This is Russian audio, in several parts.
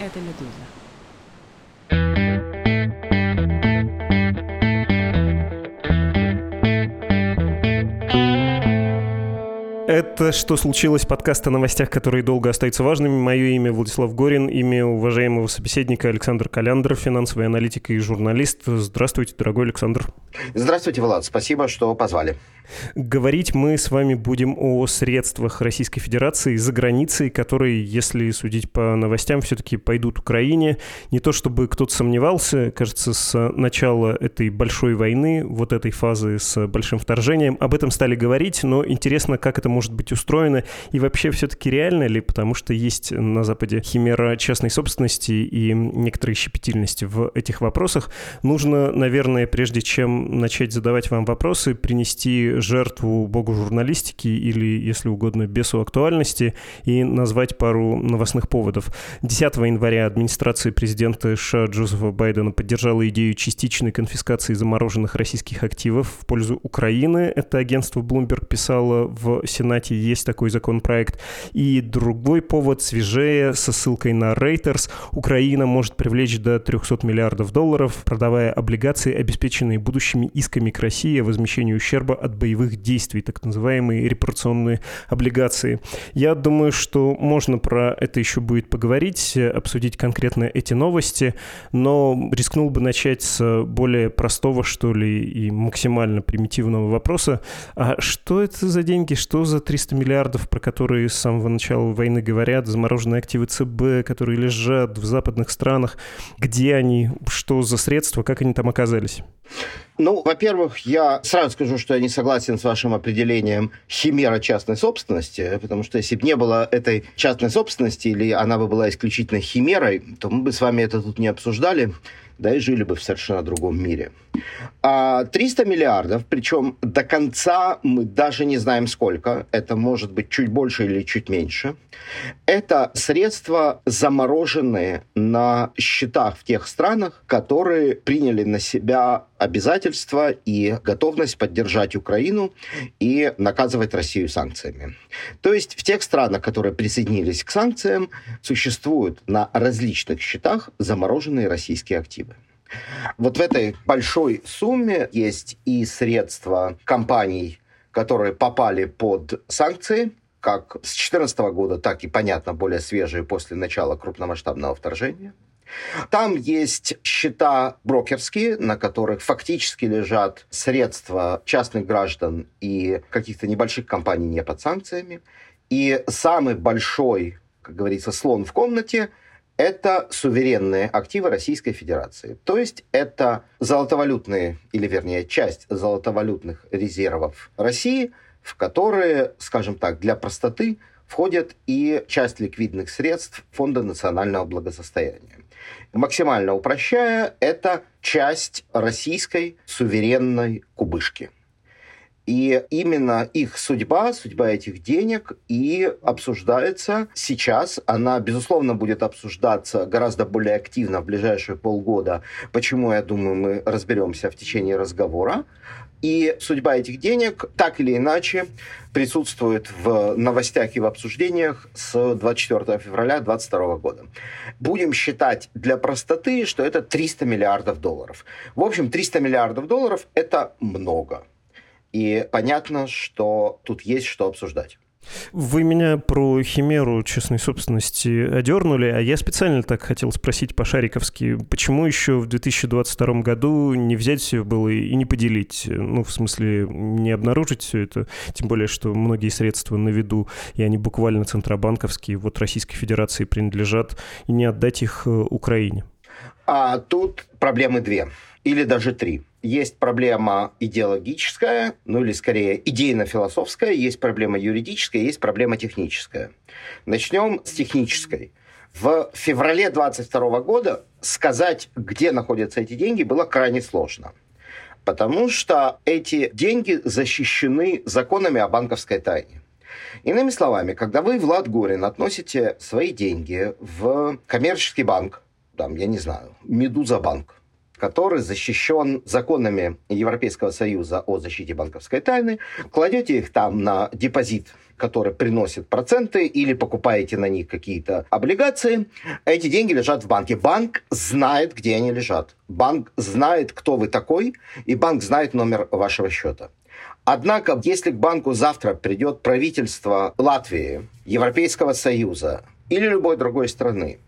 Это «Медуза». Это «Что случилось?» подкаст о новостях, которые долго остаются важными. Мое имя Владислав Горин, имя уважаемого собеседника Александр Каляндр, финансовый аналитик и журналист. Здравствуйте, дорогой Александр. Здравствуйте, Влад. Спасибо, что позвали. Говорить мы с вами будем о средствах Российской Федерации за границей, которые, если судить по новостям, все-таки пойдут Украине. Не то чтобы кто-то сомневался, кажется, с начала этой большой войны, вот этой фазы с большим вторжением, об этом стали говорить, но интересно, как это может быть устроено и вообще все-таки реально ли, потому что есть на Западе химера частной собственности и некоторые щепетильности в этих вопросах. Нужно, наверное, прежде чем начать задавать вам вопросы, принести жертву богу журналистики или, если угодно, бесу актуальности и назвать пару новостных поводов. 10 января администрация президента США Джозефа Байдена поддержала идею частичной конфискации замороженных российских активов в пользу Украины. Это агентство Bloomberg писало в Сенате, есть такой законопроект. И другой повод свежее, со ссылкой на Reuters. Украина может привлечь до 300 миллиардов долларов, продавая облигации, обеспеченные будущими исками к России о возмещении ущерба от боевых боевых действий, так называемые репарационные облигации. Я думаю, что можно про это еще будет поговорить, обсудить конкретно эти новости, но рискнул бы начать с более простого, что ли, и максимально примитивного вопроса. А что это за деньги, что за 300 миллиардов, про которые с самого начала войны говорят, замороженные активы ЦБ, которые лежат в западных странах, где они, что за средства, как они там оказались? Ну, во-первых, я сразу скажу, что я не согласен с вашим определением химера частной собственности, потому что если бы не было этой частной собственности, или она бы была исключительно химерой, то мы бы с вами это тут не обсуждали да, и жили бы в совершенно другом мире. А 300 миллиардов, причем до конца мы даже не знаем сколько, это может быть чуть больше или чуть меньше, это средства, замороженные на счетах в тех странах, которые приняли на себя обязательства и готовность поддержать Украину и наказывать Россию санкциями. То есть в тех странах, которые присоединились к санкциям, существуют на различных счетах замороженные российские активы. Вот в этой большой сумме есть и средства компаний, которые попали под санкции, как с 2014 года, так и, понятно, более свежие после начала крупномасштабного вторжения. Там есть счета брокерские, на которых фактически лежат средства частных граждан и каких-то небольших компаний не под санкциями. И самый большой, как говорится, слон в комнате это суверенные активы Российской Федерации. То есть это золотовалютные, или вернее часть золотовалютных резервов России, в которые, скажем так, для простоты входят и часть ликвидных средств Фонда национального благосостояния. Максимально упрощая, это часть российской суверенной кубышки – и именно их судьба, судьба этих денег и обсуждается сейчас. Она, безусловно, будет обсуждаться гораздо более активно в ближайшие полгода. Почему, я думаю, мы разберемся в течение разговора. И судьба этих денег так или иначе присутствует в новостях и в обсуждениях с 24 февраля 2022 года. Будем считать для простоты, что это 300 миллиардов долларов. В общем, 300 миллиардов долларов – это много. И понятно, что тут есть что обсуждать. Вы меня про химеру частной собственности одернули, а я специально так хотел спросить по-шариковски, почему еще в 2022 году не взять все было и не поделить? Ну, в смысле, не обнаружить все это, тем более, что многие средства на виду, и они буквально центробанковские, вот Российской Федерации принадлежат, и не отдать их э, Украине. А тут проблемы две, или даже три есть проблема идеологическая, ну или скорее идейно-философская, есть проблема юридическая, есть проблема техническая. Начнем с технической. В феврале 22 года сказать, где находятся эти деньги, было крайне сложно. Потому что эти деньги защищены законами о банковской тайне. Иными словами, когда вы, Влад Горин, относите свои деньги в коммерческий банк, там, я не знаю, Медуза банк, который защищен законами Европейского Союза о защите банковской тайны, кладете их там на депозит который приносит проценты, или покупаете на них какие-то облигации, эти деньги лежат в банке. Банк знает, где они лежат. Банк знает, кто вы такой, и банк знает номер вашего счета. Однако, если к банку завтра придет правительство Латвии, Европейского Союза или любой другой страны,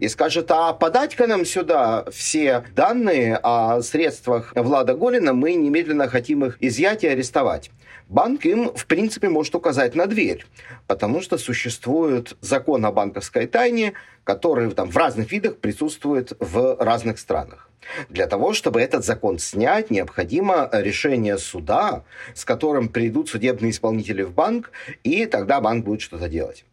и скажет, а подать-ка нам сюда все данные о средствах Влада Голина, мы немедленно хотим их изъять и арестовать. Банк им, в принципе, может указать на дверь, потому что существует закон о банковской тайне, который там, в разных видах присутствует в разных странах. Для того, чтобы этот закон снять, необходимо решение суда, с которым придут судебные исполнители в банк, и тогда банк будет что-то делать.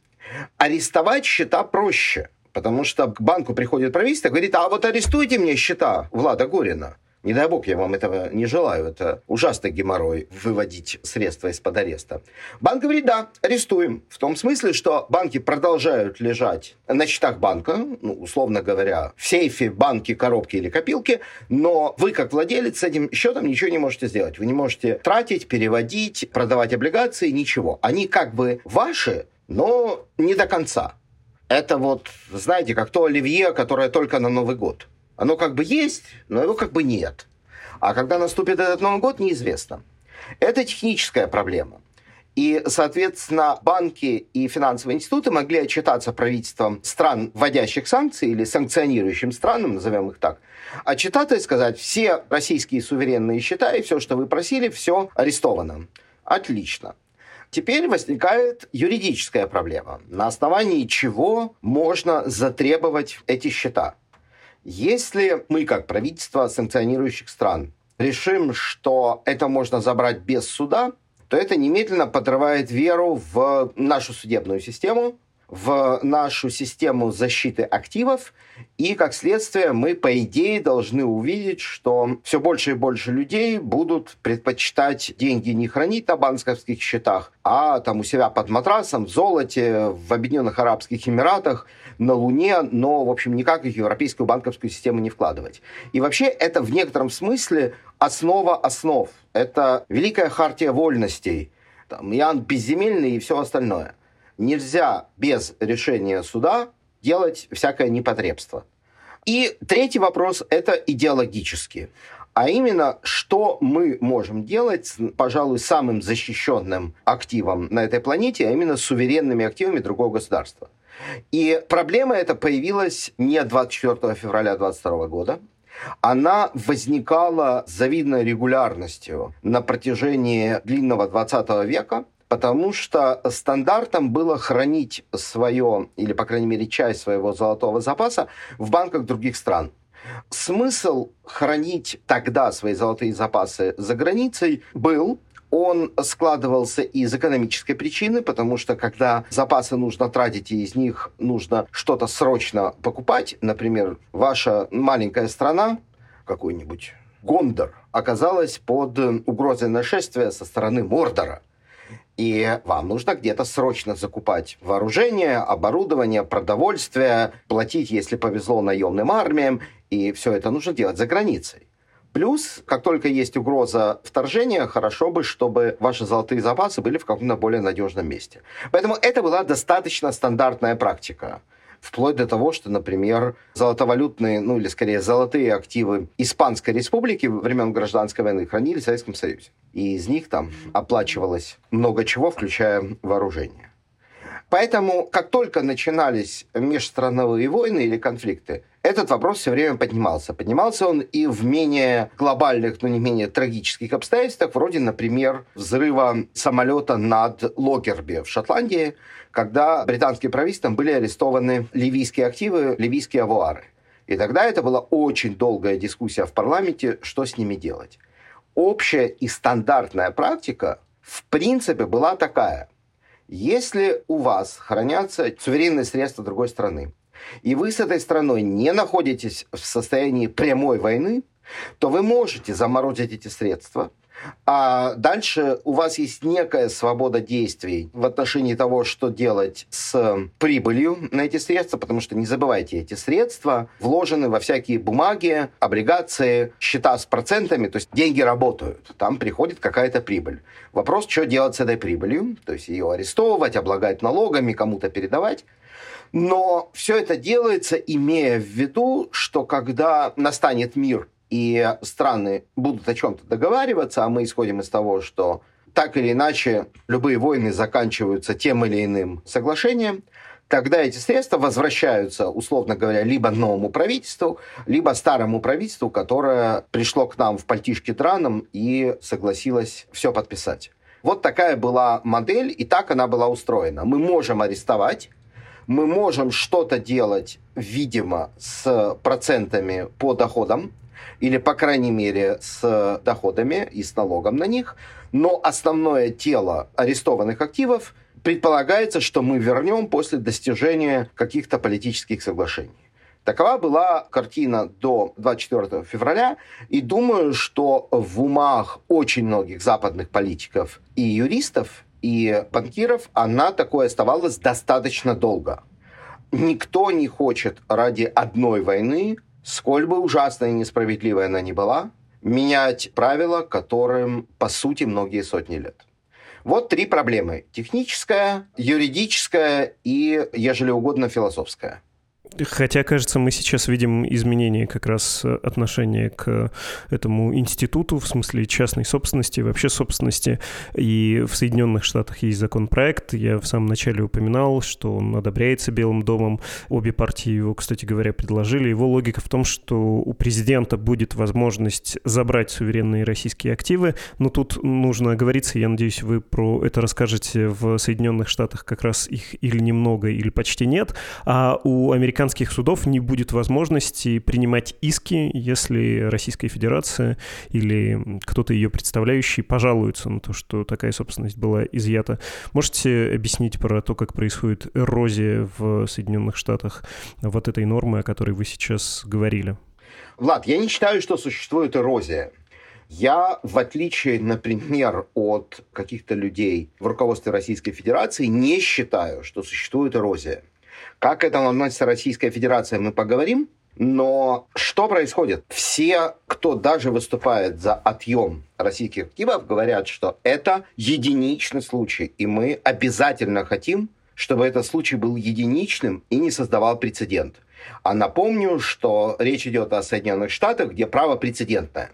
Арестовать счета проще – Потому что к банку приходит правительство говорит, а вот арестуйте мне счета Влада Горина. Не дай бог, я вам этого не желаю. Это ужасный геморрой выводить средства из-под ареста. Банк говорит, да, арестуем. В том смысле, что банки продолжают лежать на счетах банка, ну, условно говоря, в сейфе, банке, коробке или копилке, но вы, как владелец, с этим счетом ничего не можете сделать. Вы не можете тратить, переводить, продавать облигации, ничего. Они как бы ваши, но не до конца это вот, знаете, как то оливье, которое только на Новый год. Оно как бы есть, но его как бы нет. А когда наступит этот Новый год, неизвестно. Это техническая проблема. И, соответственно, банки и финансовые институты могли отчитаться правительством стран, вводящих санкции или санкционирующим странам, назовем их так, отчитаться и сказать, все российские суверенные счета и все, что вы просили, все арестовано. Отлично. Теперь возникает юридическая проблема, на основании чего можно затребовать эти счета. Если мы, как правительство санкционирующих стран, решим, что это можно забрать без суда, то это немедленно подрывает веру в нашу судебную систему, в нашу систему защиты активов, и, как следствие, мы, по идее, должны увидеть, что все больше и больше людей будут предпочитать деньги не хранить на банковских счетах, а там у себя под матрасом, в золоте, в Объединенных Арабских Эмиратах, на Луне, но, в общем, никак в европейскую банковскую систему не вкладывать. И вообще это в некотором смысле основа основ. Это великая хартия вольностей, там, Иоанн Безземельный и все остальное – нельзя без решения суда делать всякое непотребство. И третий вопрос – это идеологический. А именно, что мы можем делать с, пожалуй, самым защищенным активом на этой планете, а именно суверенными активами другого государства. И проблема эта появилась не 24 февраля 2022 года, она возникала с завидной регулярностью на протяжении длинного 20 века, потому что стандартом было хранить свое, или, по крайней мере, часть своего золотого запаса в банках других стран. Смысл хранить тогда свои золотые запасы за границей был, он складывался из экономической причины, потому что когда запасы нужно тратить, и из них нужно что-то срочно покупать, например, ваша маленькая страна, какой-нибудь Гондор, оказалась под угрозой нашествия со стороны Мордора. И вам нужно где-то срочно закупать вооружение, оборудование, продовольствие, платить, если повезло, наемным армиям. И все это нужно делать за границей. Плюс, как только есть угроза вторжения, хорошо бы, чтобы ваши золотые запасы были в каком-то более надежном месте. Поэтому это была достаточно стандартная практика вплоть до того, что, например, золотовалютные, ну или скорее золотые активы Испанской республики времен гражданской войны хранили в Советском Союзе. И из них там оплачивалось много чего, включая вооружение. Поэтому, как только начинались межстрановые войны или конфликты, этот вопрос все время поднимался. Поднимался он и в менее глобальных, но не менее трагических обстоятельствах, вроде, например, взрыва самолета над Локерби в Шотландии, когда британским правительством были арестованы ливийские активы, ливийские авуары. И тогда это была очень долгая дискуссия в парламенте, что с ними делать. Общая и стандартная практика, в принципе, была такая. Если у вас хранятся суверенные средства другой страны, и вы с этой страной не находитесь в состоянии прямой войны, то вы можете заморозить эти средства, А дальше у вас есть некая свобода действий в отношении того, что делать с прибылью на эти средства, потому что не забывайте, эти средства вложены во всякие бумаги, облигации, счета с процентами, то есть деньги работают, там приходит какая-то прибыль. Вопрос, что делать с этой прибылью, то есть ее арестовывать, облагать налогами, кому-то передавать. Но все это делается, имея в виду, что когда настанет мир и страны будут о чем-то договариваться, а мы исходим из того, что так или иначе любые войны заканчиваются тем или иным соглашением, тогда эти средства возвращаются, условно говоря, либо новому правительству, либо старому правительству, которое пришло к нам в пальтишке драном и согласилось все подписать. Вот такая была модель, и так она была устроена. Мы можем арестовать, мы можем что-то делать, видимо, с процентами по доходам, или, по крайней мере, с доходами и с налогом на них, но основное тело арестованных активов предполагается, что мы вернем после достижения каких-то политических соглашений. Такова была картина до 24 февраля, и думаю, что в умах очень многих западных политиков и юристов, и банкиров она такой оставалась достаточно долго. Никто не хочет ради одной войны сколь бы ужасной и несправедливой она ни была, менять правила, которым, по сути, многие сотни лет. Вот три проблемы. Техническая, юридическая и, ежели угодно, философская. Хотя, кажется, мы сейчас видим изменение как раз отношения к этому институту, в смысле частной собственности, вообще собственности. И в Соединенных Штатах есть законопроект. Я в самом начале упоминал, что он одобряется Белым домом. Обе партии его, кстати говоря, предложили. Его логика в том, что у президента будет возможность забрать суверенные российские активы. Но тут нужно оговориться, я надеюсь, вы про это расскажете в Соединенных Штатах как раз их или немного, или почти нет. А у американцев американских судов не будет возможности принимать иски, если Российская Федерация или кто-то ее представляющий пожалуются на то, что такая собственность была изъята. Можете объяснить про то, как происходит эрозия в Соединенных Штатах вот этой нормы, о которой вы сейчас говорили? Влад, я не считаю, что существует эрозия. Я, в отличие, например, от каких-то людей в руководстве Российской Федерации, не считаю, что существует эрозия. Как к этому относится Российская Федерация, мы поговорим. Но что происходит? Все, кто даже выступает за отъем российских активов, говорят, что это единичный случай, и мы обязательно хотим, чтобы этот случай был единичным и не создавал прецедент. А напомню, что речь идет о Соединенных Штатах, где право прецедентное.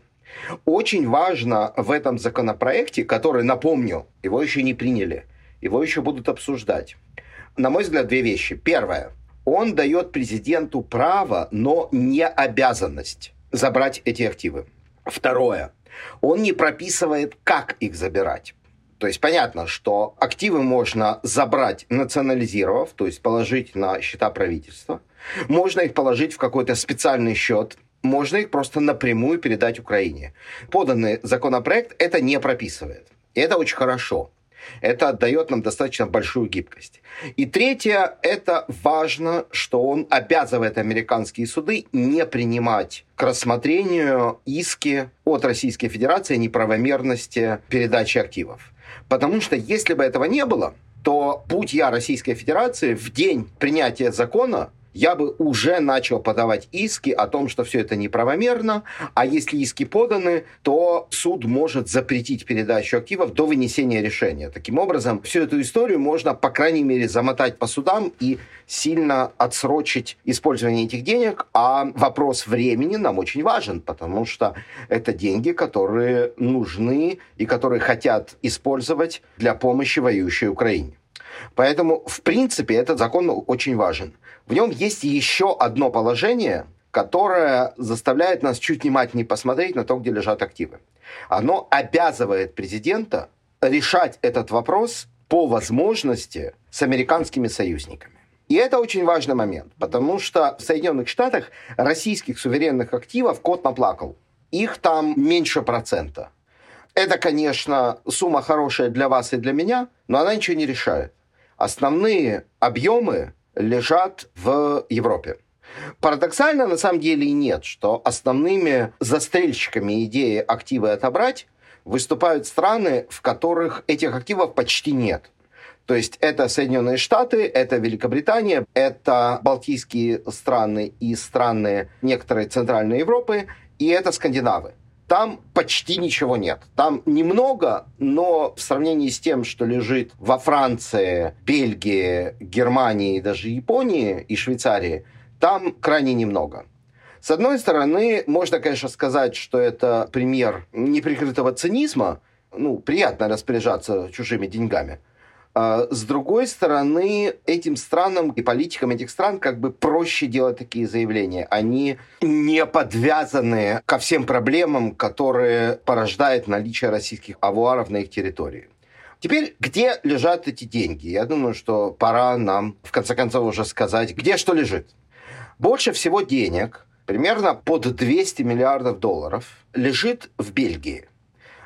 Очень важно в этом законопроекте, который, напомню, его еще не приняли, его еще будут обсуждать, на мой взгляд, две вещи. Первое. Он дает президенту право, но не обязанность забрать эти активы. Второе. Он не прописывает, как их забирать. То есть понятно, что активы можно забрать, национализировав, то есть положить на счета правительства. Можно их положить в какой-то специальный счет, можно их просто напрямую передать Украине. Поданный законопроект это не прописывает. И это очень хорошо. Это отдает нам достаточно большую гибкость. И третье, это важно, что он обязывает американские суды не принимать к рассмотрению иски от Российской Федерации о неправомерности передачи активов. Потому что если бы этого не было, то путь я Российской Федерации в день принятия закона я бы уже начал подавать иски о том, что все это неправомерно, а если иски поданы, то суд может запретить передачу активов до вынесения решения. Таким образом, всю эту историю можно, по крайней мере, замотать по судам и сильно отсрочить использование этих денег, а вопрос времени нам очень важен, потому что это деньги, которые нужны и которые хотят использовать для помощи воюющей Украине. Поэтому, в принципе, этот закон очень важен. В нем есть еще одно положение, которое заставляет нас чуть внимательнее посмотреть на то, где лежат активы. Оно обязывает президента решать этот вопрос по возможности с американскими союзниками. И это очень важный момент, потому что в Соединенных Штатах российских суверенных активов кот наплакал. Их там меньше процента. Это, конечно, сумма хорошая для вас и для меня, но она ничего не решает. Основные объемы лежат в Европе. Парадоксально на самом деле и нет, что основными застрельщиками идеи активы отобрать выступают страны, в которых этих активов почти нет. То есть это Соединенные Штаты, это Великобритания, это Балтийские страны и страны некоторой Центральной Европы, и это Скандинавы. Там почти ничего нет. Там немного, но в сравнении с тем, что лежит во Франции, Бельгии, Германии, даже Японии и Швейцарии, там крайне немного. С одной стороны, можно, конечно, сказать, что это пример неприкрытого цинизма. Ну, приятно распоряжаться чужими деньгами. А с другой стороны, этим странам и политикам этих стран как бы проще делать такие заявления. Они не подвязаны ко всем проблемам, которые порождает наличие российских авуаров на их территории. Теперь, где лежат эти деньги? Я думаю, что пора нам, в конце концов, уже сказать, где что лежит. Больше всего денег примерно под 200 миллиардов долларов, лежит в Бельгии.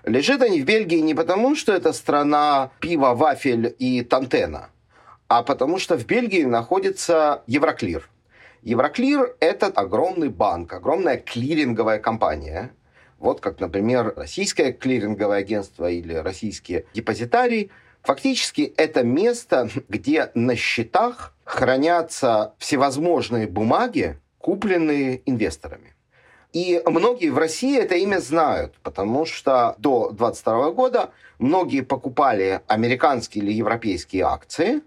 Лежит они в Бельгии не потому, что это страна пива, вафель и тантена, а потому что в Бельгии находится Евроклир. Евроклир – это огромный банк, огромная клиринговая компания. Вот как, например, российское клиринговое агентство или российские депозитарии. Фактически это место, где на счетах хранятся всевозможные бумаги, купленные инвесторами. И многие в России это имя знают, потому что до 2022 года многие покупали американские или европейские акции,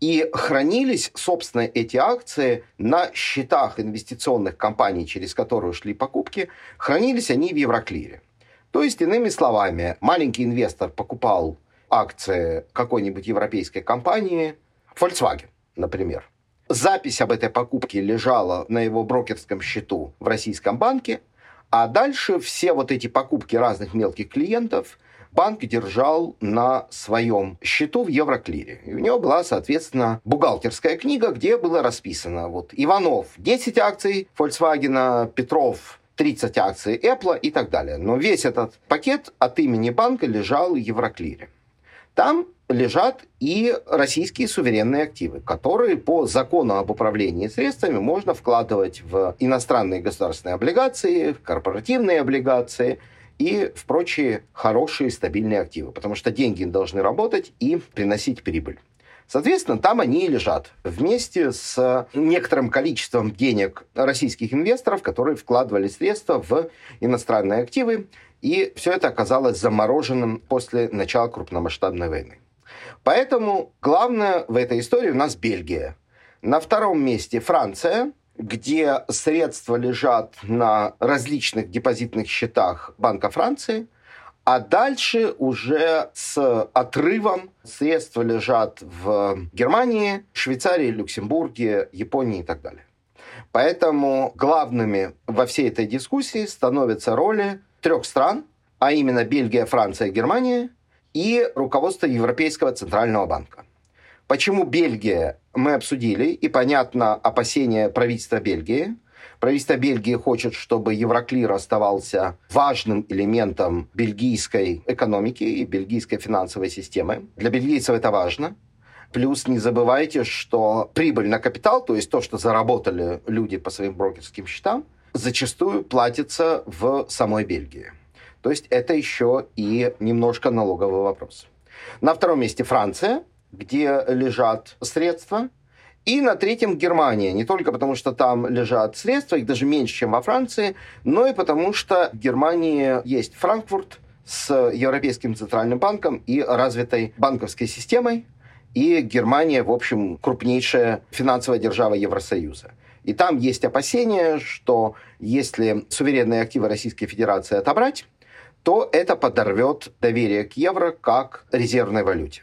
и хранились, собственно, эти акции на счетах инвестиционных компаний, через которые шли покупки, хранились они в Евроклире. То есть, иными словами, маленький инвестор покупал акции какой-нибудь европейской компании, Volkswagen, например – запись об этой покупке лежала на его брокерском счету в российском банке, а дальше все вот эти покупки разных мелких клиентов банк держал на своем счету в Евроклире. И у него была, соответственно, бухгалтерская книга, где было расписано вот Иванов 10 акций Volkswagen, Петров 30 акций Apple и так далее. Но весь этот пакет от имени банка лежал в Евроклире. Там лежат и российские суверенные активы, которые по закону об управлении средствами можно вкладывать в иностранные государственные облигации, в корпоративные облигации и в прочие хорошие стабильные активы, потому что деньги должны работать и приносить прибыль. Соответственно, там они и лежат вместе с некоторым количеством денег российских инвесторов, которые вкладывали средства в иностранные активы, и все это оказалось замороженным после начала крупномасштабной войны. Поэтому главное в этой истории у нас Бельгия. На втором месте Франция, где средства лежат на различных депозитных счетах Банка Франции, а дальше уже с отрывом средства лежат в Германии, Швейцарии, Люксембурге, Японии и так далее. Поэтому главными во всей этой дискуссии становятся роли трех стран, а именно Бельгия, Франция, Германия, и руководство Европейского Центрального банка. Почему Бельгия, мы обсудили, и понятно опасения правительства Бельгии. Правительство Бельгии хочет, чтобы Евроклир оставался важным элементом бельгийской экономики и бельгийской финансовой системы. Для бельгийцев это важно. Плюс не забывайте, что прибыль на капитал, то есть то, что заработали люди по своим брокерским счетам, зачастую платится в самой Бельгии. То есть это еще и немножко налоговый вопрос. На втором месте Франция, где лежат средства. И на третьем Германия. Не только потому, что там лежат средства, их даже меньше, чем во Франции, но и потому, что в Германии есть Франкфурт с Европейским центральным банком и развитой банковской системой. И Германия, в общем, крупнейшая финансовая держава Евросоюза. И там есть опасения, что если суверенные активы Российской Федерации отобрать, то это подорвет доверие к евро как резервной валюте.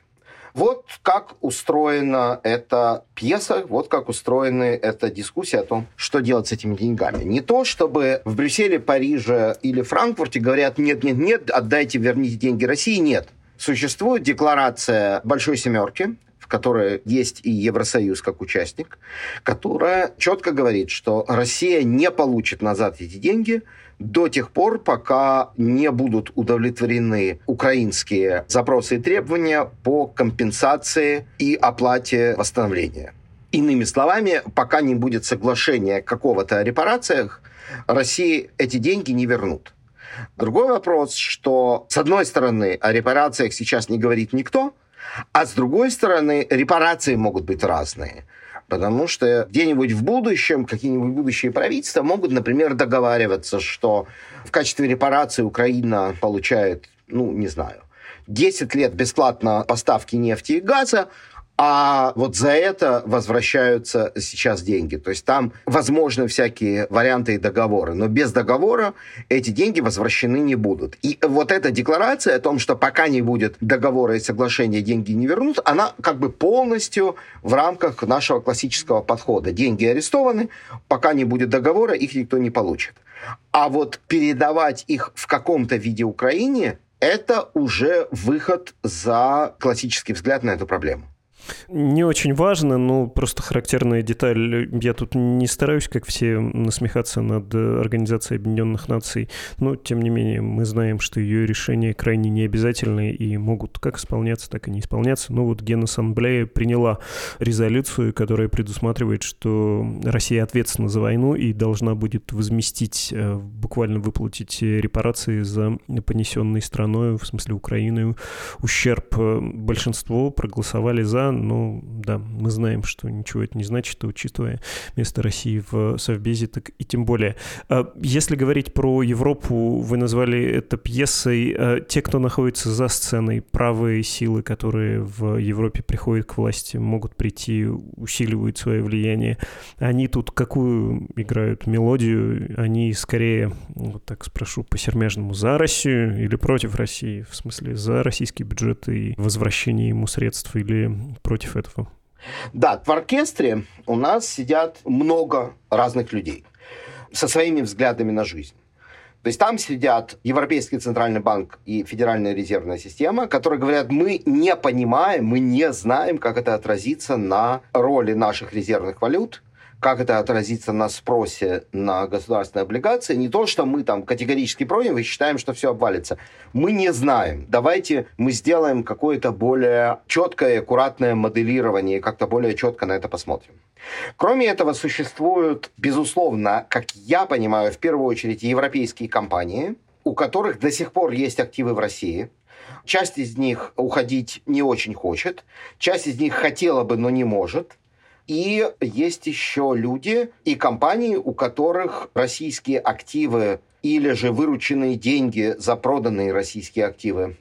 Вот как устроена эта пьеса, вот как устроена эта дискуссия о том, что делать с этими деньгами. Не то, чтобы в Брюсселе, Париже или Франкфурте говорят, нет-нет-нет, отдайте, верните деньги России. Нет. Существует декларация Большой Семерки, в которой есть и Евросоюз как участник, которая четко говорит, что Россия не получит назад эти деньги до тех пор, пока не будут удовлетворены украинские запросы и требования по компенсации и оплате восстановления. Иными словами, пока не будет соглашения какого-то о репарациях, России эти деньги не вернут. Другой вопрос, что, с одной стороны, о репарациях сейчас не говорит никто, а с другой стороны, репарации могут быть разные. Потому что где-нибудь в будущем какие-нибудь будущие правительства могут, например, договариваться, что в качестве репарации Украина получает, ну, не знаю, 10 лет бесплатно поставки нефти и газа, а вот за это возвращаются сейчас деньги. То есть там возможны всякие варианты и договоры, но без договора эти деньги возвращены не будут. И вот эта декларация о том, что пока не будет договора и соглашения, деньги не вернут, она как бы полностью в рамках нашего классического подхода. Деньги арестованы, пока не будет договора, их никто не получит. А вот передавать их в каком-то виде Украине, это уже выход за классический взгляд на эту проблему. Не очень важно, но просто характерная деталь. Я тут не стараюсь, как все, насмехаться над Организацией Объединенных Наций, но, тем не менее, мы знаем, что ее решения крайне необязательные и могут как исполняться, так и не исполняться. Но вот Генассамблея приняла резолюцию, которая предусматривает, что Россия ответственна за войну и должна будет возместить, э, буквально выплатить репарации за понесенный страной, в смысле Украины, ущерб. Большинство проголосовали за, ну да, мы знаем, что ничего это не значит, учитывая место России в Совбезе, так и тем более. А если говорить про Европу, вы назвали это пьесой. А те, кто находится за сценой, правые силы, которые в Европе приходят к власти, могут прийти, усиливают свое влияние. Они тут какую играют мелодию? Они скорее, вот так спрошу по-сермяжному, за Россию или против России? В смысле, за российский бюджет и возвращение ему средств или против этого? Да, в оркестре у нас сидят много разных людей со своими взглядами на жизнь. То есть там сидят Европейский Центральный банк и Федеральная резервная система, которые говорят, мы не понимаем, мы не знаем, как это отразится на роли наших резервных валют как это отразится на спросе на государственные облигации. Не то, что мы там категорически против и считаем, что все обвалится. Мы не знаем. Давайте мы сделаем какое-то более четкое, аккуратное моделирование и как-то более четко на это посмотрим. Кроме этого, существуют, безусловно, как я понимаю, в первую очередь европейские компании, у которых до сих пор есть активы в России, Часть из них уходить не очень хочет, часть из них хотела бы, но не может. И есть еще люди и компании, у которых российские активы или же вырученные деньги за проданные российские активы.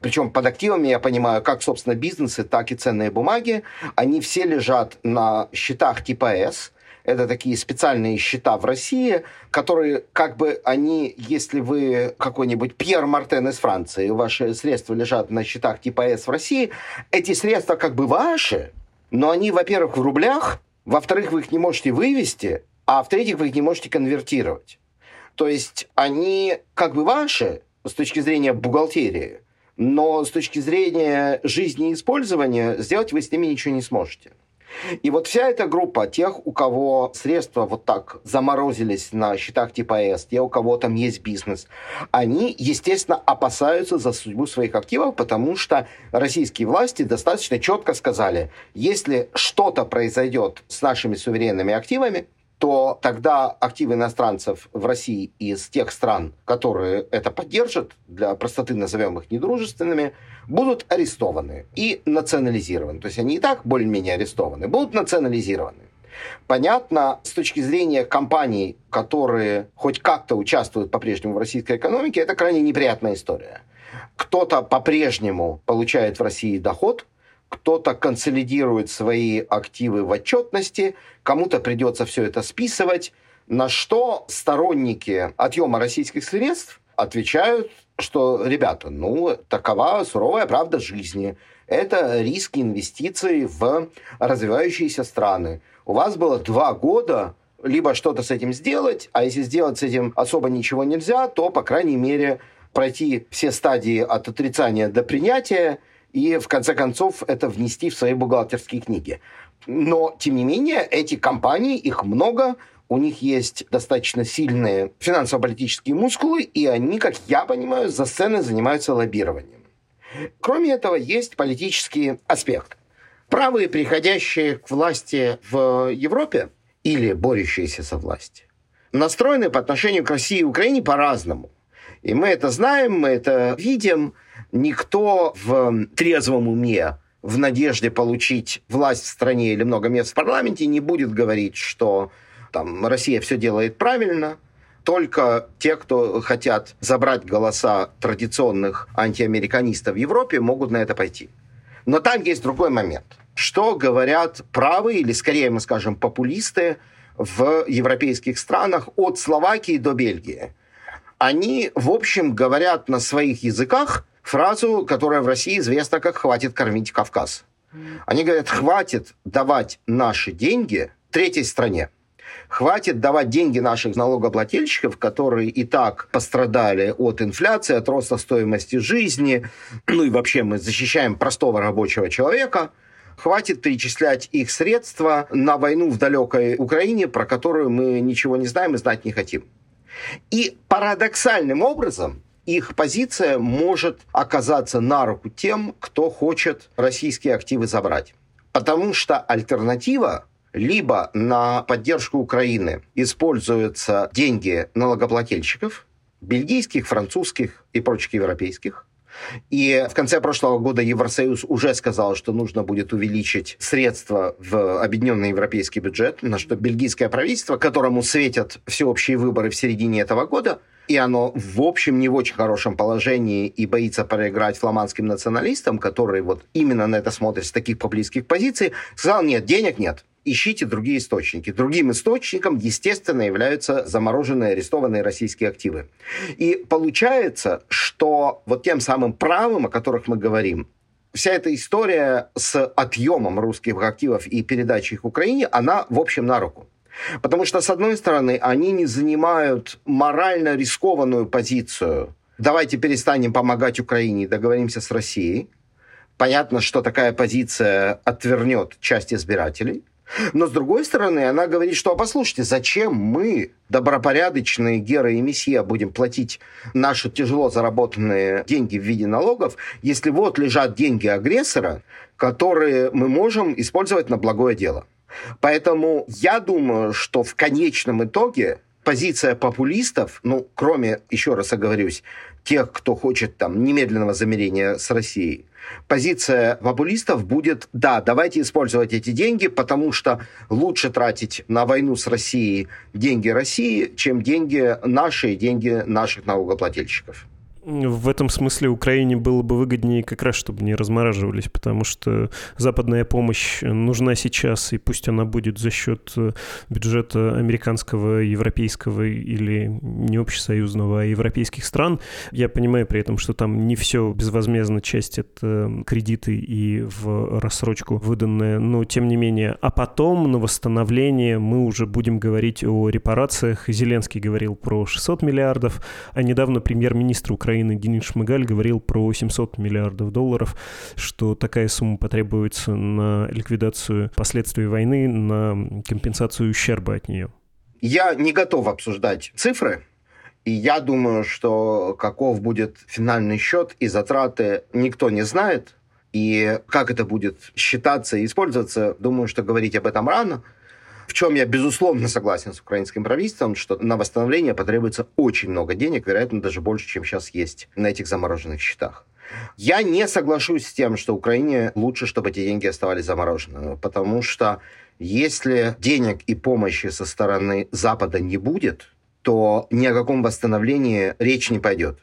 Причем под активами я понимаю как, собственно, бизнесы, так и ценные бумаги. Они все лежат на счетах типа S. Это такие специальные счета в России, которые, как бы они, если вы какой-нибудь Пьер Мартен из Франции, ваши средства лежат на счетах типа S в России, эти средства как бы ваши, но они, во-первых, в рублях, во-вторых, вы их не можете вывести, а в-третьих, вы их не можете конвертировать. То есть они как бы ваши с точки зрения бухгалтерии, но с точки зрения жизни и использования сделать вы с ними ничего не сможете. И вот вся эта группа тех, у кого средства вот так заморозились на счетах типа S, те, у кого там есть бизнес, они, естественно, опасаются за судьбу своих активов, потому что российские власти достаточно четко сказали, если что-то произойдет с нашими суверенными активами, то тогда активы иностранцев в России из тех стран, которые это поддержат, для простоты назовем их недружественными, будут арестованы и национализированы. То есть они и так более-менее арестованы, будут национализированы. Понятно, с точки зрения компаний, которые хоть как-то участвуют по-прежнему в российской экономике, это крайне неприятная история. Кто-то по-прежнему получает в России доход – кто-то консолидирует свои активы в отчетности, кому-то придется все это списывать, на что сторонники отъема российских средств отвечают, что, ребята, ну, такова суровая правда жизни. Это риски инвестиций в развивающиеся страны. У вас было два года либо что-то с этим сделать, а если сделать с этим особо ничего нельзя, то, по крайней мере, пройти все стадии от отрицания до принятия и, в конце концов, это внести в свои бухгалтерские книги. Но, тем не менее, эти компании, их много, у них есть достаточно сильные финансово-политические мускулы, и они, как я понимаю, за сценой занимаются лоббированием. Кроме этого, есть политический аспект. Правые, приходящие к власти в Европе или борющиеся со властью, настроены по отношению к России и Украине по-разному. И мы это знаем, мы это видим. Никто в трезвом уме в надежде получить власть в стране или много мест в парламенте не будет говорить, что там Россия все делает правильно, только те, кто хотят забрать голоса традиционных антиамериканистов в Европе, могут на это пойти. Но там есть другой момент. Что говорят правые, или скорее мы скажем популисты в европейских странах от Словакии до Бельгии? Они, в общем, говорят на своих языках фразу, которая в России известна как «хватит кормить Кавказ». Они говорят, хватит давать наши деньги третьей стране. Хватит давать деньги наших налогоплательщиков, которые и так пострадали от инфляции, от роста стоимости жизни. Ну и вообще мы защищаем простого рабочего человека. Хватит перечислять их средства на войну в далекой Украине, про которую мы ничего не знаем и знать не хотим. И парадоксальным образом их позиция может оказаться на руку тем, кто хочет российские активы забрать. Потому что альтернатива либо на поддержку Украины используются деньги налогоплательщиков, бельгийских, французских и прочих европейских, и в конце прошлого года Евросоюз уже сказал, что нужно будет увеличить средства в объединенный европейский бюджет, на что бельгийское правительство, которому светят всеобщие выборы в середине этого года, и оно, в общем, не в очень хорошем положении и боится проиграть фламандским националистам, которые вот именно на это смотрят с таких популистских позиций, сказал, нет, денег нет, ищите другие источники. Другим источником, естественно, являются замороженные, арестованные российские активы. И получается, что вот тем самым правым, о которых мы говорим, вся эта история с отъемом русских активов и передачей их Украине, она, в общем, на руку. Потому что, с одной стороны, они не занимают морально рискованную позицию. Давайте перестанем помогать Украине и договоримся с Россией. Понятно, что такая позиция отвернет часть избирателей. Но, с другой стороны, она говорит, что, а послушайте, зачем мы, добропорядочные Гера и Мессия, будем платить наши тяжело заработанные деньги в виде налогов, если вот лежат деньги агрессора, которые мы можем использовать на благое дело. Поэтому я думаю, что в конечном итоге позиция популистов, ну, кроме, еще раз оговорюсь, тех, кто хочет там немедленного замерения с Россией, позиция популистов будет, да, давайте использовать эти деньги, потому что лучше тратить на войну с Россией деньги России, чем деньги наши, деньги наших налогоплательщиков. В этом смысле Украине было бы выгоднее как раз, чтобы не размораживались, потому что западная помощь нужна сейчас, и пусть она будет за счет э, бюджета американского, европейского или не общесоюзного, а европейских стран. Я понимаю при этом, что там не все безвозмездно, часть это кредиты и в рассрочку выданные, но тем не менее. А потом на восстановление мы уже будем говорить о репарациях. Зеленский говорил про 600 миллиардов, а недавно премьер-министр Украины Украины Денис Шмыгаль говорил про 700 миллиардов долларов, что такая сумма потребуется на ликвидацию последствий войны, на компенсацию ущерба от нее. Я не готов обсуждать цифры, и я думаю, что каков будет финальный счет и затраты, никто не знает. И как это будет считаться и использоваться, думаю, что говорить об этом рано – в чем я, безусловно, согласен с украинским правительством, что на восстановление потребуется очень много денег, вероятно, даже больше, чем сейчас есть на этих замороженных счетах. Я не соглашусь с тем, что Украине лучше, чтобы эти деньги оставались замороженными, потому что если денег и помощи со стороны Запада не будет, то ни о каком восстановлении речь не пойдет.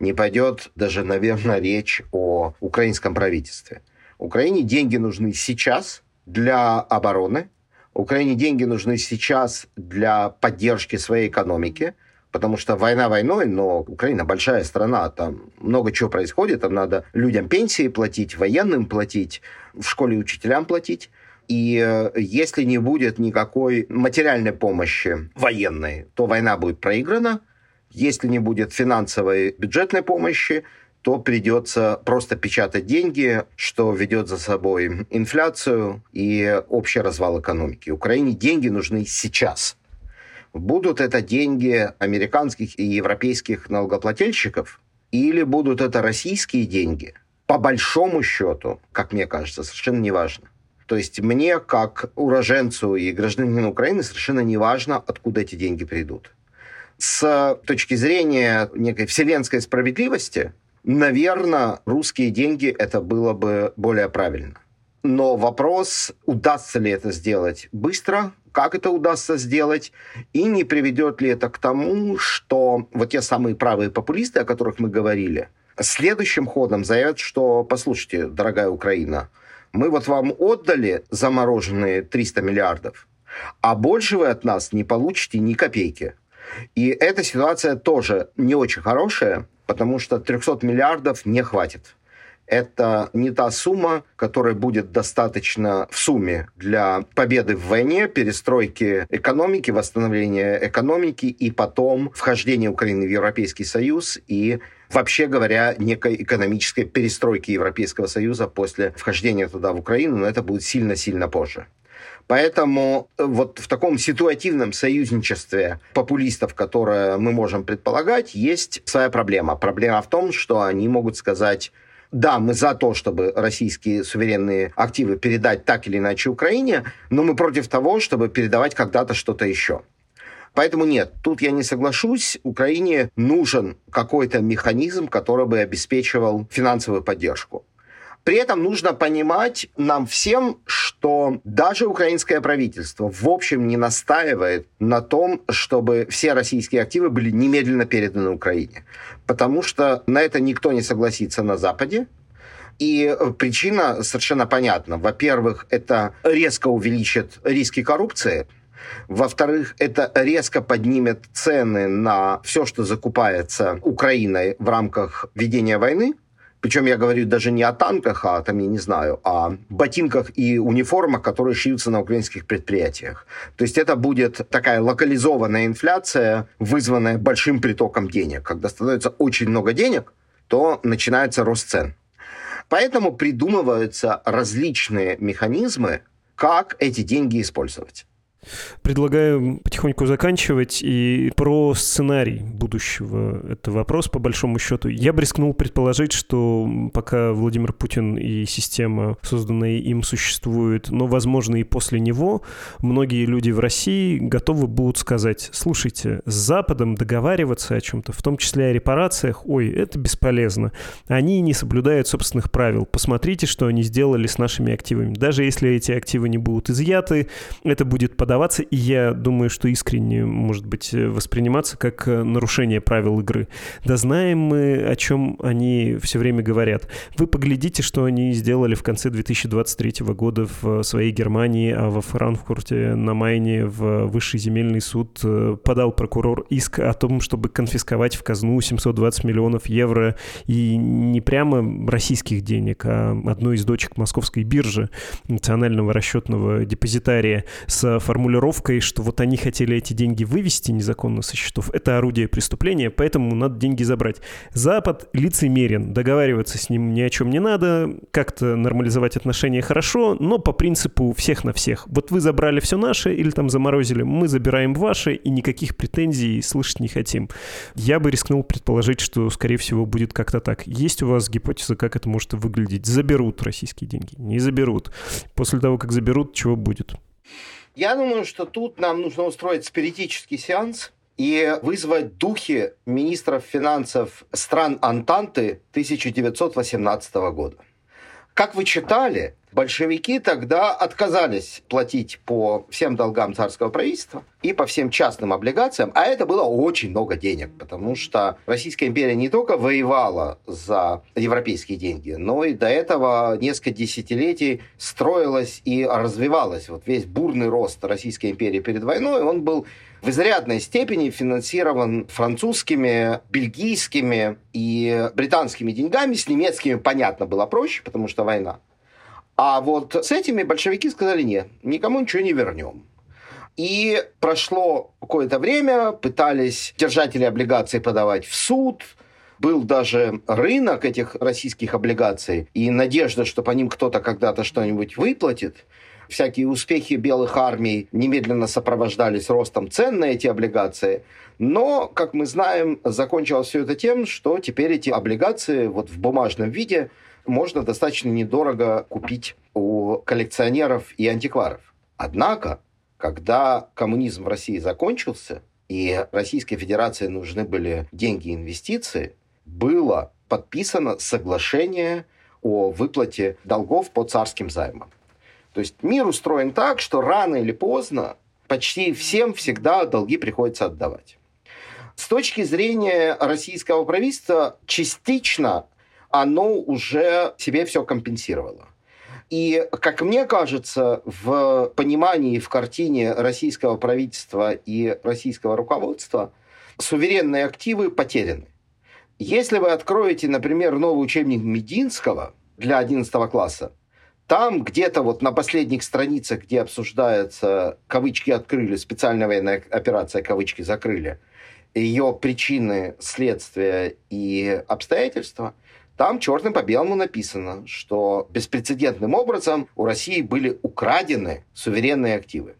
Не пойдет даже, наверное, речь о украинском правительстве. Украине деньги нужны сейчас для обороны, Украине деньги нужны сейчас для поддержки своей экономики, потому что война войной, но Украина большая страна, там много чего происходит, там надо людям пенсии платить, военным платить, в школе учителям платить. И э, если не будет никакой материальной помощи военной, то война будет проиграна. Если не будет финансовой бюджетной помощи, то придется просто печатать деньги, что ведет за собой инфляцию и общий развал экономики. Украине деньги нужны сейчас. Будут это деньги американских и европейских налогоплательщиков или будут это российские деньги? По большому счету, как мне кажется, совершенно не важно. То есть мне, как уроженцу и гражданину Украины, совершенно не важно, откуда эти деньги придут. с точки зрения некой вселенской справедливости, наверное, русские деньги это было бы более правильно. Но вопрос, удастся ли это сделать быстро, как это удастся сделать, и не приведет ли это к тому, что вот те самые правые популисты, о которых мы говорили, следующим ходом заявят, что, послушайте, дорогая Украина, мы вот вам отдали замороженные 300 миллиардов, а больше вы от нас не получите ни копейки. И эта ситуация тоже не очень хорошая, потому что 300 миллиардов не хватит это не та сумма, которая будет достаточно в сумме для победы в войне, перестройки экономики, восстановления экономики и потом вхождения Украины в Европейский Союз и вообще говоря, некой экономической перестройки Европейского Союза после вхождения туда в Украину, но это будет сильно-сильно позже. Поэтому э, вот в таком ситуативном союзничестве популистов, которое мы можем предполагать, есть своя проблема. Проблема в том, что они могут сказать да, мы за то, чтобы российские суверенные активы передать так или иначе Украине, но мы против того, чтобы передавать когда-то что-то еще. Поэтому нет, тут я не соглашусь. Украине нужен какой-то механизм, который бы обеспечивал финансовую поддержку. При этом нужно понимать нам всем, что даже украинское правительство в общем не настаивает на том, чтобы все российские активы были немедленно переданы Украине. Потому что на это никто не согласится на Западе. И причина совершенно понятна. Во-первых, это резко увеличит риски коррупции. Во-вторых, это резко поднимет цены на все, что закупается Украиной в рамках ведения войны. Причем я говорю даже не о танках, а там, я не знаю, о ботинках и униформах, которые шьются на украинских предприятиях. То есть это будет такая локализованная инфляция, вызванная большим притоком денег. Когда становится очень много денег, то начинается рост цен. Поэтому придумываются различные механизмы, как эти деньги использовать. Предлагаю потихоньку заканчивать. И про сценарий будущего это вопрос, по большому счету. Я бы рискнул предположить, что пока Владимир Путин и система, созданная им, существует, но, возможно, и после него, многие люди в России готовы будут сказать, слушайте, с Западом договариваться о чем-то, в том числе о репарациях, ой, это бесполезно. Они не соблюдают собственных правил. Посмотрите, что они сделали с нашими активами. Даже если эти активы не будут изъяты, это будет под подаваться, и я думаю, что искренне, может быть, восприниматься как э, нарушение правил игры. Да знаем мы, о чем они все время говорят. Вы поглядите, что они сделали в конце 2023 года в своей Германии, а во Франкфурте на Майне в Высший земельный суд э, подал прокурор иск о том, чтобы конфисковать в казну 720 миллионов евро и не прямо российских денег, а одной из дочек московской биржи, национального расчетного депозитария с формулировкой формулировкой, что вот они хотели эти деньги вывести незаконно со счетов, это орудие преступления, поэтому надо деньги забрать. Запад лицемерен, договариваться с ним ни о чем не надо, как-то нормализовать отношения хорошо, но по принципу всех на всех. Вот вы забрали все наше или там заморозили, мы забираем ваше и никаких претензий слышать не хотим. Я бы рискнул предположить, что, скорее всего, будет как-то так. Есть у вас гипотеза, как это может выглядеть? Заберут российские деньги? Не заберут. После того, как заберут, чего будет? Я думаю, что тут нам нужно устроить спиритический сеанс и вызвать духи министров финансов стран Антанты 1918 года. Как вы читали, большевики тогда отказались платить по всем долгам царского правительства и по всем частным облигациям, а это было очень много денег, потому что Российская империя не только воевала за европейские деньги, но и до этого несколько десятилетий строилась и развивалась. Вот весь бурный рост Российской империи перед войной, он был в изрядной степени финансирован французскими, бельгийскими и британскими деньгами. С немецкими, понятно, было проще, потому что война. А вот с этими большевики сказали, нет, никому ничего не вернем. И прошло какое-то время, пытались держатели облигаций подавать в суд, был даже рынок этих российских облигаций и надежда, что по ним кто-то когда-то что-нибудь выплатит. Всякие успехи белых армий немедленно сопровождались ростом цен на эти облигации. Но, как мы знаем, закончилось все это тем, что теперь эти облигации вот в бумажном виде можно достаточно недорого купить у коллекционеров и антикваров. Однако, когда коммунизм в России закончился, и Российской Федерации нужны были деньги и инвестиции, было подписано соглашение о выплате долгов по царским займам. То есть мир устроен так, что рано или поздно почти всем всегда долги приходится отдавать. С точки зрения российского правительства, частично оно уже себе все компенсировало. И, как мне кажется, в понимании, в картине российского правительства и российского руководства суверенные активы потеряны. Если вы откроете, например, новый учебник Мединского для 11 класса, там где-то вот на последних страницах, где обсуждается, кавычки открыли, специальная военная операция, кавычки закрыли, ее причины, следствия и обстоятельства – там черным по белому написано, что беспрецедентным образом у России были украдены суверенные активы.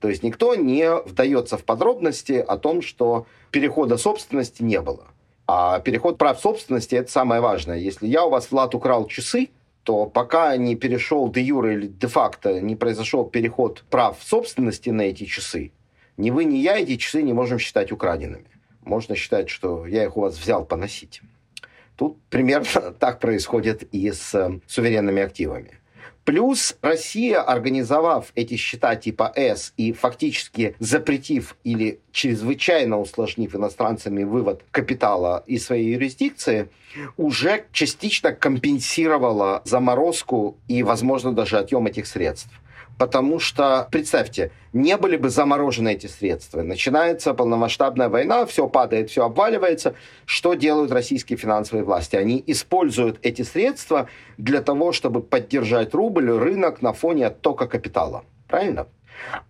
То есть никто не вдается в подробности о том, что перехода собственности не было. А переход прав собственности – это самое важное. Если я у вас, Влад, украл часы, то пока не перешел де юре или де факто, не произошел переход прав собственности на эти часы, ни вы, ни я эти часы не можем считать украденными. Можно считать, что я их у вас взял поносить. Тут примерно так происходит и с э, суверенными активами. Плюс Россия, организовав эти счета типа С и фактически запретив или чрезвычайно усложнив иностранцами вывод капитала из своей юрисдикции, уже частично компенсировала заморозку и, возможно, даже отъем этих средств потому что, представьте, не были бы заморожены эти средства. Начинается полномасштабная война, все падает, все обваливается. Что делают российские финансовые власти? Они используют эти средства для того, чтобы поддержать рубль, рынок на фоне оттока капитала. Правильно?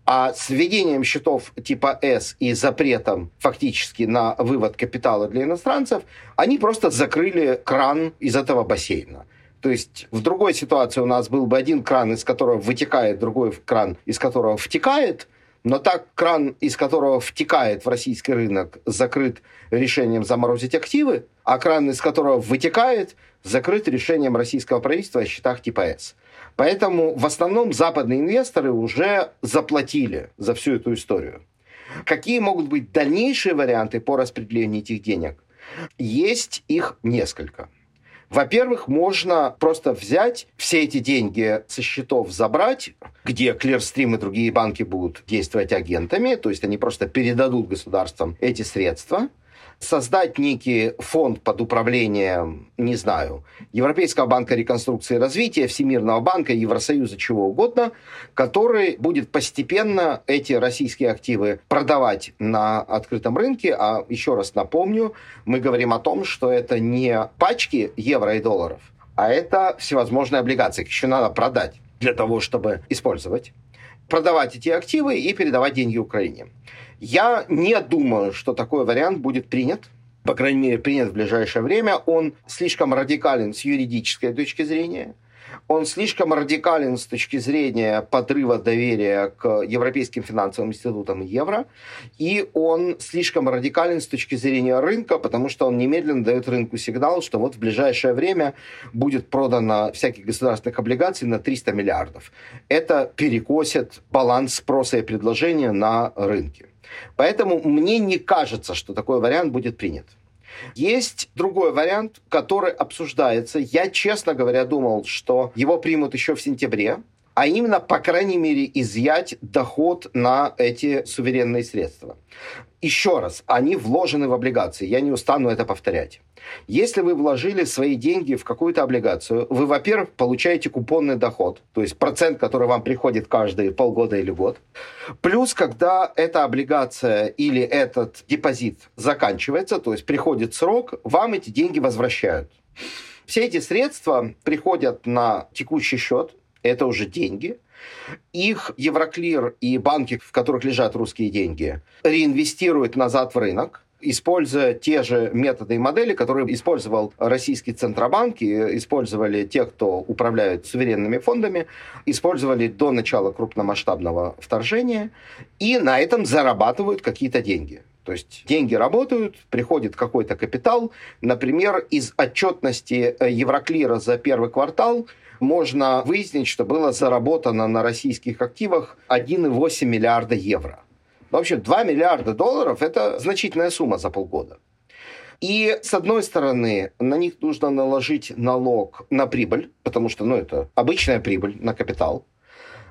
А с введением счетов типа С и запретом фактически на вывод капитала для иностранцев, они просто закрыли кран из этого бассейна. То есть в другой ситуации у нас был бы один кран, из которого вытекает, другой кран, из которого втекает, но так кран, из которого втекает в российский рынок, закрыт решением заморозить активы, а кран, из которого вытекает, закрыт решением российского правительства о счетах типа С. Поэтому в основном западные инвесторы уже заплатили за всю эту историю. Какие могут быть дальнейшие варианты по распределению этих денег? Есть их несколько. Во-первых, можно просто взять все эти деньги со счетов забрать, где Clearstream и другие банки будут действовать агентами, то есть они просто передадут государствам эти средства – создать некий фонд под управлением, не знаю, Европейского банка реконструкции и развития, Всемирного банка, Евросоюза, чего угодно, который будет постепенно эти российские активы продавать на открытом рынке. А еще раз напомню, мы говорим о том, что это не пачки евро и долларов, а это всевозможные облигации. Их еще надо продать для того, чтобы использовать продавать эти активы и передавать деньги Украине. Я не думаю, что такой вариант будет принят. По крайней мере, принят в ближайшее время, он слишком радикален с юридической точки зрения, он слишком радикален с точки зрения подрыва доверия к европейским финансовым институтам евро, и он слишком радикален с точки зрения рынка, потому что он немедленно дает рынку сигнал, что вот в ближайшее время будет продано всяких государственных облигаций на 300 миллиардов. Это перекосит баланс спроса и предложения на рынке. Поэтому мне не кажется, что такой вариант будет принят. Есть другой вариант, который обсуждается. Я, честно говоря, думал, что его примут еще в сентябре а именно, по крайней мере, изъять доход на эти суверенные средства. Еще раз, они вложены в облигации, я не устану это повторять. Если вы вложили свои деньги в какую-то облигацию, вы, во-первых, получаете купонный доход, то есть процент, который вам приходит каждые полгода или год. Плюс, когда эта облигация или этот депозит заканчивается, то есть приходит срок, вам эти деньги возвращают. Все эти средства приходят на текущий счет, это уже деньги. Их Евроклир и банки, в которых лежат русские деньги, реинвестируют назад в рынок, используя те же методы и модели, которые использовал российский Центробанк, и использовали те, кто управляют суверенными фондами, использовали до начала крупномасштабного вторжения, и на этом зарабатывают какие-то деньги. То есть деньги работают, приходит какой-то капитал. Например, из отчетности Евроклира за первый квартал можно выяснить, что было заработано на российских активах 1,8 миллиарда евро. В общем, 2 миллиарда долларов – это значительная сумма за полгода. И, с одной стороны, на них нужно наложить налог на прибыль, потому что, ну, это обычная прибыль на капитал.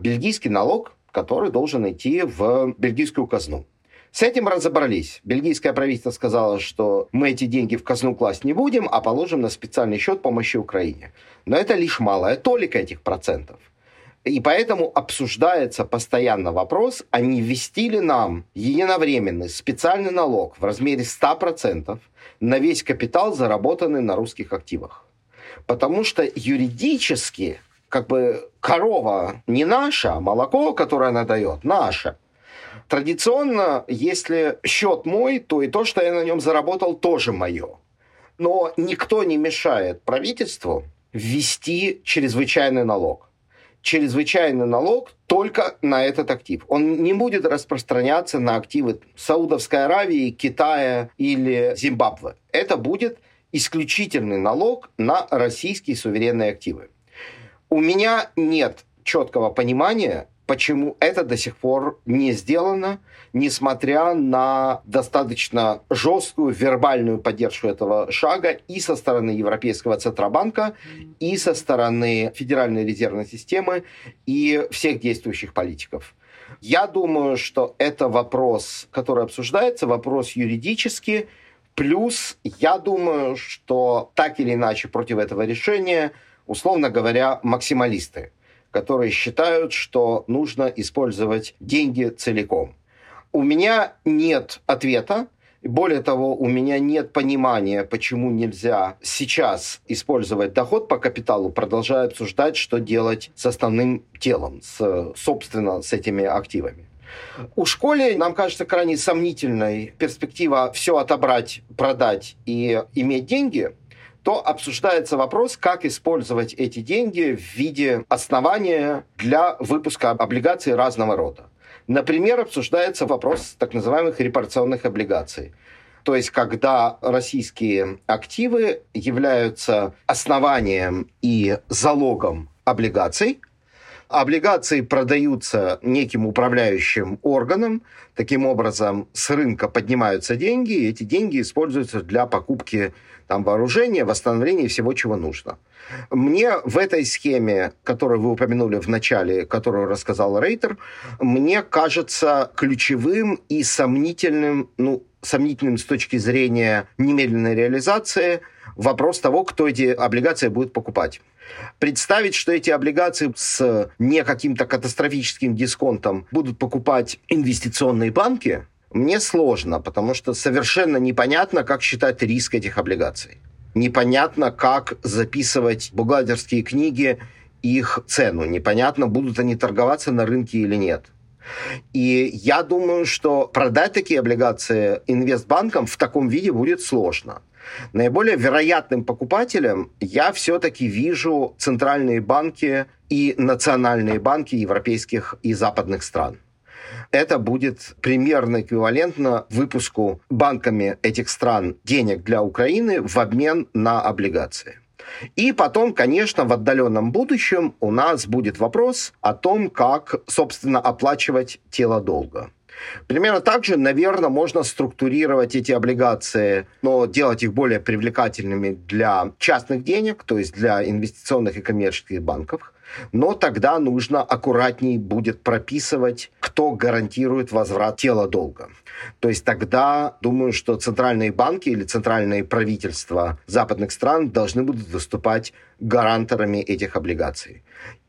Бельгийский налог, который должен идти в бельгийскую казну. С этим разобрались. Бельгийское правительство сказало, что мы эти деньги в казну класть не будем, а положим на специальный счет помощи Украине. Но это лишь малая толика этих процентов. И поэтому обсуждается постоянно вопрос, а не ввести ли нам единовременный специальный налог в размере 100% на весь капитал, заработанный на русских активах. Потому что юридически как бы корова не наша, а молоко, которое она дает, наше. Традиционно, если счет мой, то и то, что я на нем заработал, тоже мое. Но никто не мешает правительству ввести чрезвычайный налог чрезвычайный налог только на этот актив. Он не будет распространяться на активы Саудовской Аравии, Китая или Зимбабве. Это будет исключительный налог на российские суверенные активы. У меня нет четкого понимания, почему это до сих пор не сделано, несмотря на достаточно жесткую вербальную поддержку этого шага и со стороны Европейского Центробанка, и со стороны Федеральной резервной системы и всех действующих политиков. Я думаю, что это вопрос, который обсуждается, вопрос юридический, плюс я думаю, что так или иначе против этого решения, условно говоря, максималисты которые считают, что нужно использовать деньги целиком. У меня нет ответа. Более того, у меня нет понимания, почему нельзя сейчас использовать доход по капиталу, продолжая обсуждать, что делать с основным телом, с, собственно, с этими активами. У школе, нам кажется, крайне сомнительной перспектива все отобрать, продать и иметь деньги – то обсуждается вопрос, как использовать эти деньги в виде основания для выпуска облигаций разного рода. Например, обсуждается вопрос так называемых репарационных облигаций. То есть, когда российские активы являются основанием и залогом облигаций, облигации продаются неким управляющим органом, таким образом с рынка поднимаются деньги, и эти деньги используются для покупки там вооружение, восстановление всего, чего нужно. Мне в этой схеме, которую вы упомянули в начале, которую рассказал Рейтер, мне кажется ключевым и сомнительным, ну, сомнительным с точки зрения немедленной реализации вопрос того, кто эти облигации будет покупать. Представить, что эти облигации с не каким-то катастрофическим дисконтом будут покупать инвестиционные банки, мне сложно, потому что совершенно непонятно, как считать риск этих облигаций. Непонятно, как записывать бухгалтерские книги их цену. Непонятно, будут они торговаться на рынке или нет. И я думаю, что продать такие облигации инвестбанкам в таком виде будет сложно. Наиболее вероятным покупателем я все-таки вижу центральные банки и национальные банки европейских и западных стран это будет примерно эквивалентно выпуску банками этих стран денег для Украины в обмен на облигации. И потом, конечно, в отдаленном будущем у нас будет вопрос о том, как, собственно, оплачивать тело долга. Примерно так же, наверное, можно структурировать эти облигации, но делать их более привлекательными для частных денег, то есть для инвестиционных и коммерческих банков. Но тогда нужно аккуратней будет прописывать, кто гарантирует возврат тела долга. То есть тогда, думаю, что центральные банки или центральные правительства западных стран должны будут выступать гаранторами этих облигаций.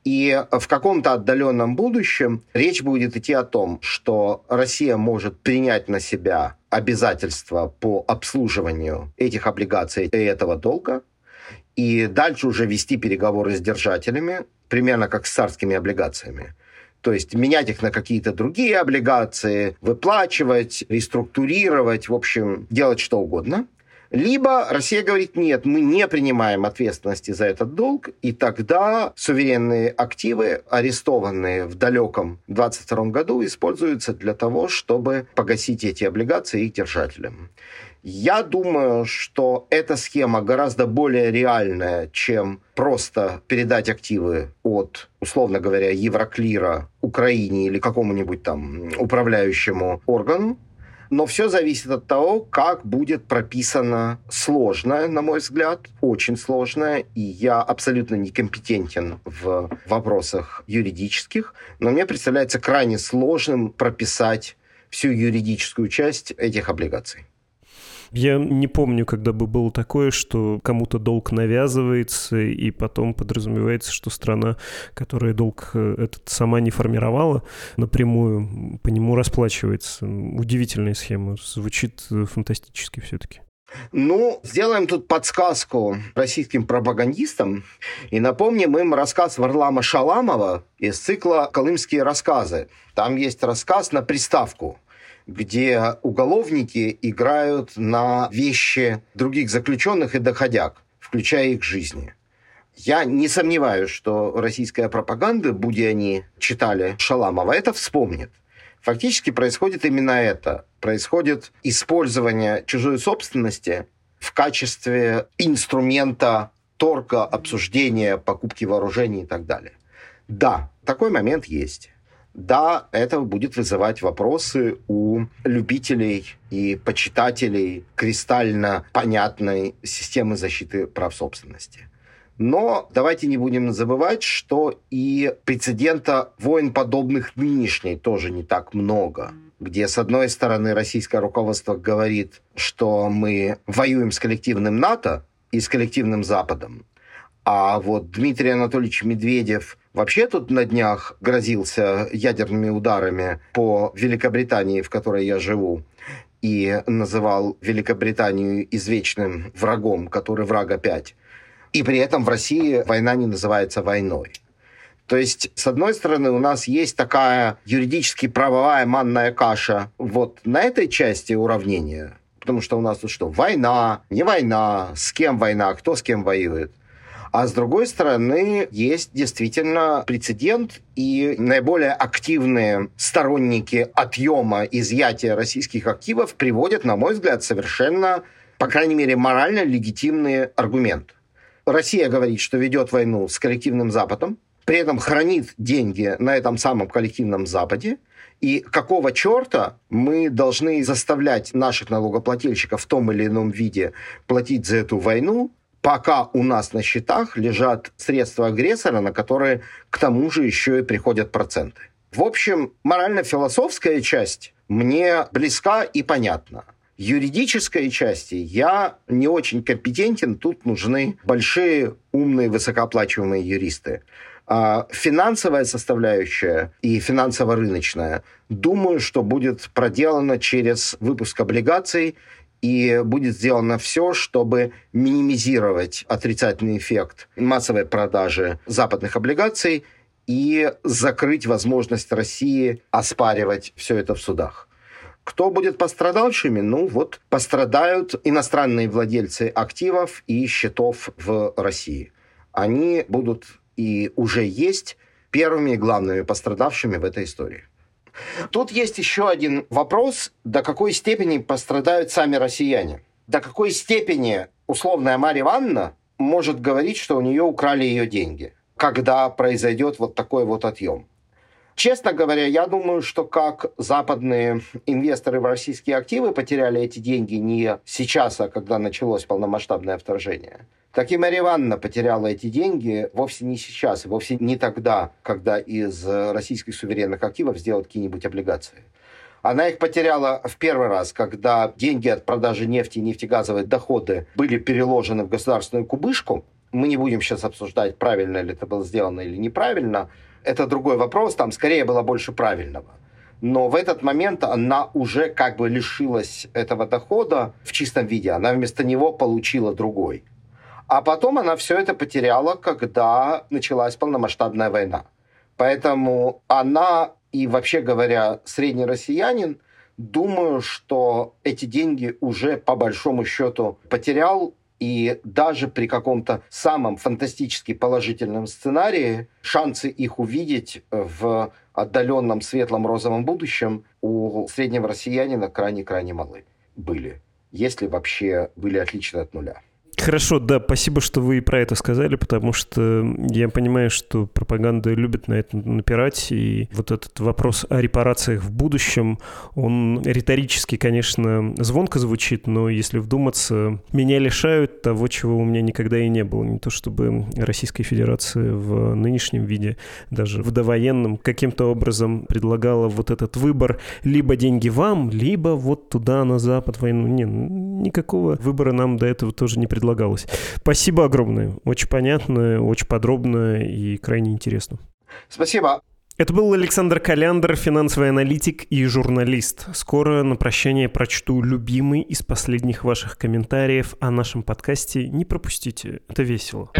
И в каком-то отдаленном будущем речь будет идти о том, что Россия может принять на себя обязательства по обслуживанию этих облигаций и этого долга, и дальше уже вести переговоры с держателями, примерно как с царскими облигациями. То есть менять их на какие-то другие облигации, выплачивать, реструктурировать, в общем, делать что угодно. Либо Россия говорит, нет, мы не принимаем ответственности за этот долг, и тогда суверенные активы, арестованные в далеком 22 году, используются для того, чтобы погасить эти облигации их держателям. Я думаю, что эта схема гораздо более реальная, чем просто передать активы от, условно говоря, Евроклира Украине или какому-нибудь там управляющему органу. Но все зависит от того, как будет прописано сложное, на мой взгляд, очень сложное. И я абсолютно некомпетентен в вопросах юридических, но мне представляется крайне сложным прописать всю юридическую часть этих облигаций. Я не помню, когда бы было такое, что кому-то долг навязывается, и потом подразумевается, что страна, которая долг э, этот сама не формировала, напрямую по нему расплачивается. Удивительная схема. Звучит э, фантастически все-таки. Ну, сделаем тут подсказку российским пропагандистам и напомним им рассказ Варлама Шаламова из цикла «Колымские рассказы». Там есть рассказ на приставку – где уголовники играют на вещи других заключенных и доходяг, включая их жизни. Я не сомневаюсь, что российская пропаганда, будь они читали Шаламова, это вспомнит. Фактически происходит именно это. Происходит использование чужой собственности в качестве инструмента торга, обсуждения, покупки вооружений и так далее. Да, такой момент есть. Да, это будет вызывать вопросы у любителей и почитателей кристально понятной системы защиты прав собственности. Но давайте не будем забывать, что и прецедента войн подобных нынешней тоже не так много где, с одной стороны, российское руководство говорит, что мы воюем с коллективным НАТО и с коллективным Западом, а вот Дмитрий Анатольевич Медведев вообще тут на днях грозился ядерными ударами по Великобритании, в которой я живу, и называл Великобританию извечным врагом, который враг опять. И при этом в России война не называется войной. То есть, с одной стороны, у нас есть такая юридически правовая манная каша вот на этой части уравнения, потому что у нас тут что, война, не война, с кем война, кто с кем воюет. А с другой стороны, есть действительно прецедент, и наиболее активные сторонники отъема, изъятия российских активов приводят, на мой взгляд, совершенно, по крайней мере, морально легитимные аргументы. Россия говорит, что ведет войну с коллективным Западом, при этом хранит деньги на этом самом коллективном Западе, и какого черта мы должны заставлять наших налогоплательщиков в том или ином виде платить за эту войну, пока у нас на счетах лежат средства агрессора, на которые к тому же еще и приходят проценты. В общем, морально-философская часть мне близка и понятна. Юридической части я не очень компетентен, тут нужны большие, умные, высокооплачиваемые юристы. А финансовая составляющая и финансово-рыночная, думаю, что будет проделана через выпуск облигаций и будет сделано все, чтобы минимизировать отрицательный эффект массовой продажи западных облигаций и закрыть возможность России оспаривать все это в судах. Кто будет пострадавшими? Ну вот пострадают иностранные владельцы активов и счетов в России. Они будут и уже есть первыми главными пострадавшими в этой истории. Тут есть еще один вопрос, до какой степени пострадают сами россияне. До какой степени условная Марья Ивановна может говорить, что у нее украли ее деньги, когда произойдет вот такой вот отъем. Честно говоря, я думаю, что как западные инвесторы в российские активы потеряли эти деньги не сейчас, а когда началось полномасштабное вторжение – так и Мария Ивановна потеряла эти деньги вовсе не сейчас, вовсе не тогда, когда из российских суверенных активов сделают какие-нибудь облигации. Она их потеряла в первый раз, когда деньги от продажи нефти и нефтегазовые доходы были переложены в государственную кубышку. Мы не будем сейчас обсуждать, правильно ли это было сделано или неправильно. Это другой вопрос, там скорее было больше правильного. Но в этот момент она уже как бы лишилась этого дохода в чистом виде. Она вместо него получила другой. А потом она все это потеряла, когда началась полномасштабная война. Поэтому она и вообще говоря, средний россиянин, думаю, что эти деньги уже по большому счету потерял, и даже при каком-то самом фантастически положительном сценарии шансы их увидеть в отдаленном светлом розовом будущем у среднего россиянина крайне-крайне малы были. если вообще были отличны от нуля. Хорошо, да, спасибо, что вы про это сказали, потому что я понимаю, что пропаганда любит на это напирать, и вот этот вопрос о репарациях в будущем, он риторически, конечно, звонко звучит, но если вдуматься, меня лишают того, чего у меня никогда и не было. Не то чтобы Российская Федерация в нынешнем виде, даже в довоенном, каким-то образом предлагала вот этот выбор либо деньги вам, либо вот туда, на Запад, войну. Не, никакого выбора нам до этого тоже не предлагали предлагалось. Спасибо огромное. Очень понятно, очень подробно и крайне интересно. Спасибо. Это был Александр Каляндр, финансовый аналитик и журналист. Скоро на прощание прочту любимый из последних ваших комментариев о нашем подкасте. Не пропустите, это весело.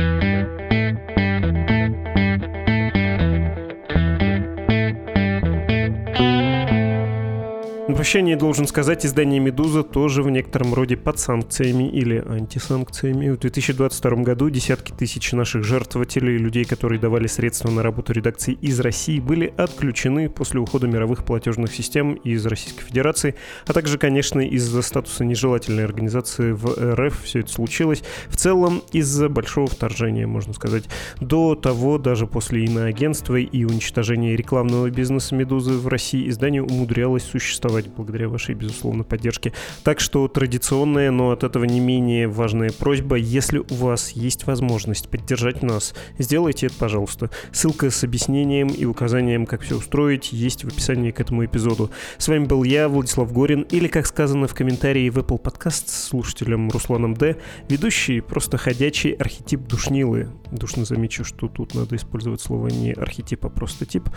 Прощание должен сказать, издание «Медуза» тоже в некотором роде под санкциями или антисанкциями. В 2022 году десятки тысяч наших жертвователей, людей, которые давали средства на работу редакции из России, были отключены после ухода мировых платежных систем из Российской Федерации, а также, конечно, из-за статуса нежелательной организации в РФ все это случилось. В целом, из-за большого вторжения, можно сказать. До того, даже после иноагентства и уничтожения рекламного бизнеса «Медузы» в России, издание умудрялось существовать благодаря вашей, безусловно, поддержке. Так что традиционная, но от этого не менее важная просьба, если у вас есть возможность поддержать нас, сделайте это, пожалуйста. Ссылка с объяснением и указанием, как все устроить, есть в описании к этому эпизоду. С вами был я, Владислав Горин, или, как сказано в комментарии в Apple Podcast с слушателем Русланом Д, ведущий просто ходячий архетип душнилы. Душно замечу, что тут надо использовать слово не архетип, а просто тип.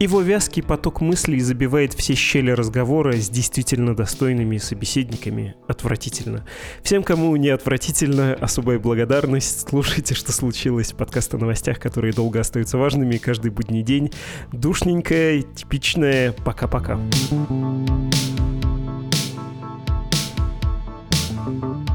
Его вязкий поток мыслей забивает все щели разговора с действительно достойными собеседниками. Отвратительно. Всем, кому не отвратительно, особая благодарность. Слушайте, что случилось. Подкаст о новостях, которые долго остаются важными каждый будний день. Душненькое, типичное. Пока-пока. thank you